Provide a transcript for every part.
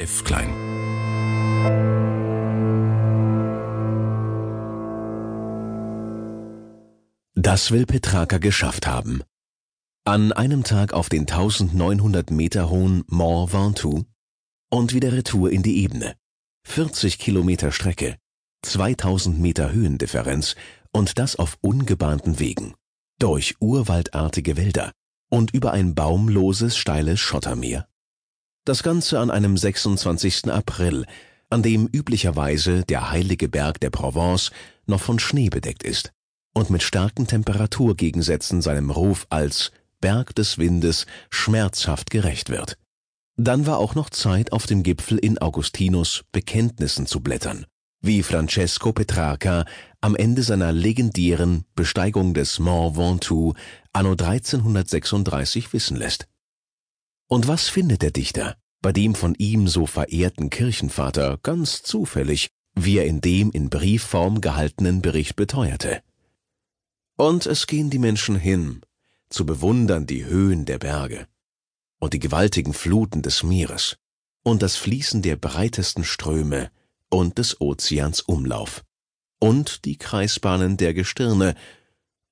f klein. Das will Petrarca geschafft haben. An einem Tag auf den 1900 Meter hohen Mont Ventoux und wieder Retour in die Ebene. 40 Kilometer Strecke, 2000 Meter Höhendifferenz und das auf ungebahnten Wegen, durch urwaldartige Wälder und über ein baumloses, steiles Schottermeer. Das Ganze an einem 26. April, an dem üblicherweise der heilige Berg der Provence noch von Schnee bedeckt ist und mit starken Temperaturgegensätzen seinem Ruf als Berg des Windes schmerzhaft gerecht wird. Dann war auch noch Zeit, auf dem Gipfel in Augustinus Bekenntnissen zu blättern, wie Francesco Petrarca am Ende seiner legendären Besteigung des Mont Ventoux anno 1336 wissen lässt. Und was findet der Dichter bei dem von ihm so verehrten Kirchenvater ganz zufällig, wie er in dem in Briefform gehaltenen Bericht beteuerte? Und es gehen die Menschen hin, zu bewundern die Höhen der Berge und die gewaltigen Fluten des Meeres und das Fließen der breitesten Ströme und des Ozeans Umlauf und die Kreisbahnen der Gestirne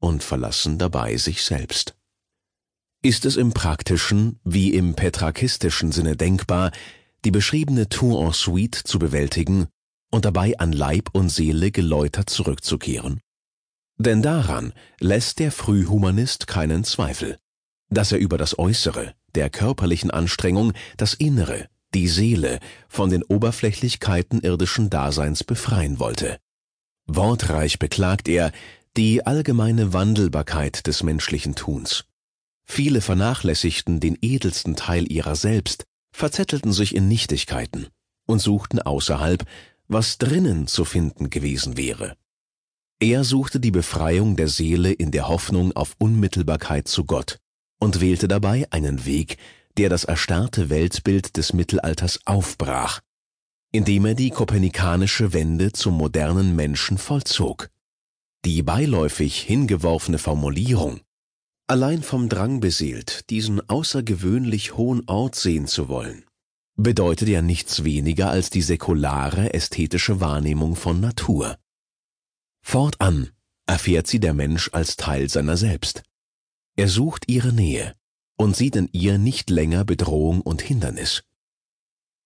und verlassen dabei sich selbst. Ist es im praktischen wie im petrakistischen Sinne denkbar, die beschriebene Tour en suite zu bewältigen und dabei an Leib und Seele geläutert zurückzukehren? Denn daran lässt der Frühhumanist keinen Zweifel, dass er über das Äußere, der körperlichen Anstrengung, das Innere, die Seele von den Oberflächlichkeiten irdischen Daseins befreien wollte. Wortreich beklagt er die allgemeine Wandelbarkeit des menschlichen Tuns. Viele vernachlässigten den edelsten Teil ihrer selbst, verzettelten sich in Nichtigkeiten und suchten außerhalb, was drinnen zu finden gewesen wäre. Er suchte die Befreiung der Seele in der Hoffnung auf Unmittelbarkeit zu Gott und wählte dabei einen Weg, der das erstarrte Weltbild des Mittelalters aufbrach indem er die kopernikanische Wende zum modernen Menschen vollzog. Die beiläufig hingeworfene Formulierung allein vom Drang beseelt, diesen außergewöhnlich hohen Ort sehen zu wollen, bedeutet ja nichts weniger als die säkulare ästhetische Wahrnehmung von Natur. Fortan erfährt sie der Mensch als Teil seiner selbst. Er sucht ihre Nähe und sieht in ihr nicht länger Bedrohung und Hindernis.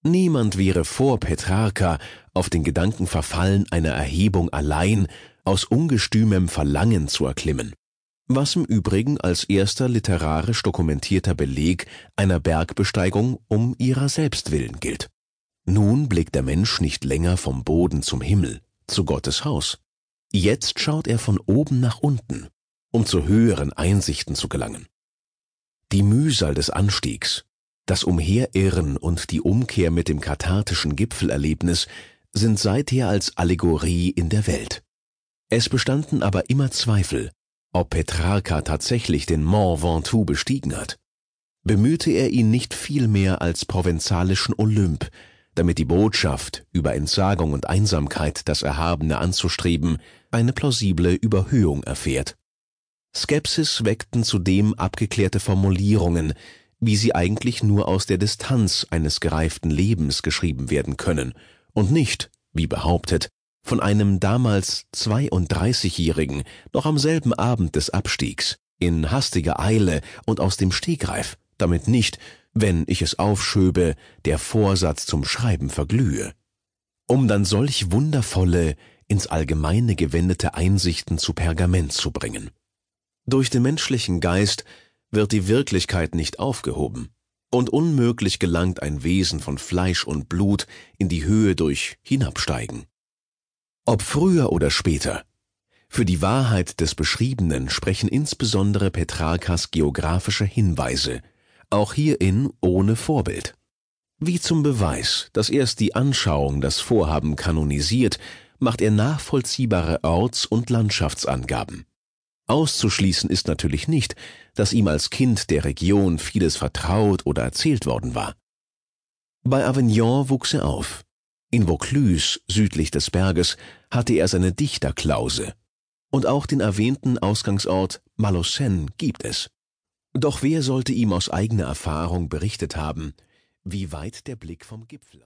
Niemand wäre vor Petrarca auf den Gedanken verfallen, eine Erhebung allein aus ungestümem Verlangen zu erklimmen, was im Übrigen als erster literarisch dokumentierter Beleg einer Bergbesteigung um ihrer selbst willen gilt. Nun blickt der Mensch nicht länger vom Boden zum Himmel, zu Gottes Haus. Jetzt schaut er von oben nach unten, um zu höheren Einsichten zu gelangen. Die Mühsal des Anstiegs, das Umherirren und die Umkehr mit dem kathartischen Gipfelerlebnis sind seither als Allegorie in der Welt. Es bestanden aber immer Zweifel, ob Petrarca tatsächlich den Mont Ventoux bestiegen hat. Bemühte er ihn nicht vielmehr als provenzalischen Olymp, damit die Botschaft, über Entsagung und Einsamkeit das Erhabene anzustreben, eine plausible Überhöhung erfährt. Skepsis weckten zudem abgeklärte Formulierungen, wie sie eigentlich nur aus der Distanz eines gereiften Lebens geschrieben werden können und nicht, wie behauptet, von einem damals 32-Jährigen noch am selben Abend des Abstiegs, in hastiger Eile und aus dem Stegreif, damit nicht, wenn ich es aufschöbe, der Vorsatz zum Schreiben verglühe. Um dann solch wundervolle, ins Allgemeine gewendete Einsichten zu Pergament zu bringen. Durch den menschlichen Geist wird die Wirklichkeit nicht aufgehoben, und unmöglich gelangt ein Wesen von Fleisch und Blut in die Höhe durch Hinabsteigen. Ob früher oder später, für die Wahrheit des Beschriebenen sprechen insbesondere Petrarkas geografische Hinweise, auch hierin ohne Vorbild. Wie zum Beweis, dass erst die Anschauung das Vorhaben kanonisiert, macht er nachvollziehbare Orts- und Landschaftsangaben. Auszuschließen ist natürlich nicht, dass ihm als Kind der Region vieles vertraut oder erzählt worden war. Bei Avignon wuchs er auf. In Vaucluse, südlich des Berges, hatte er seine Dichterklause. Und auch den erwähnten Ausgangsort Malocène gibt es. Doch wer sollte ihm aus eigener Erfahrung berichtet haben, wie weit der Blick vom Gipfel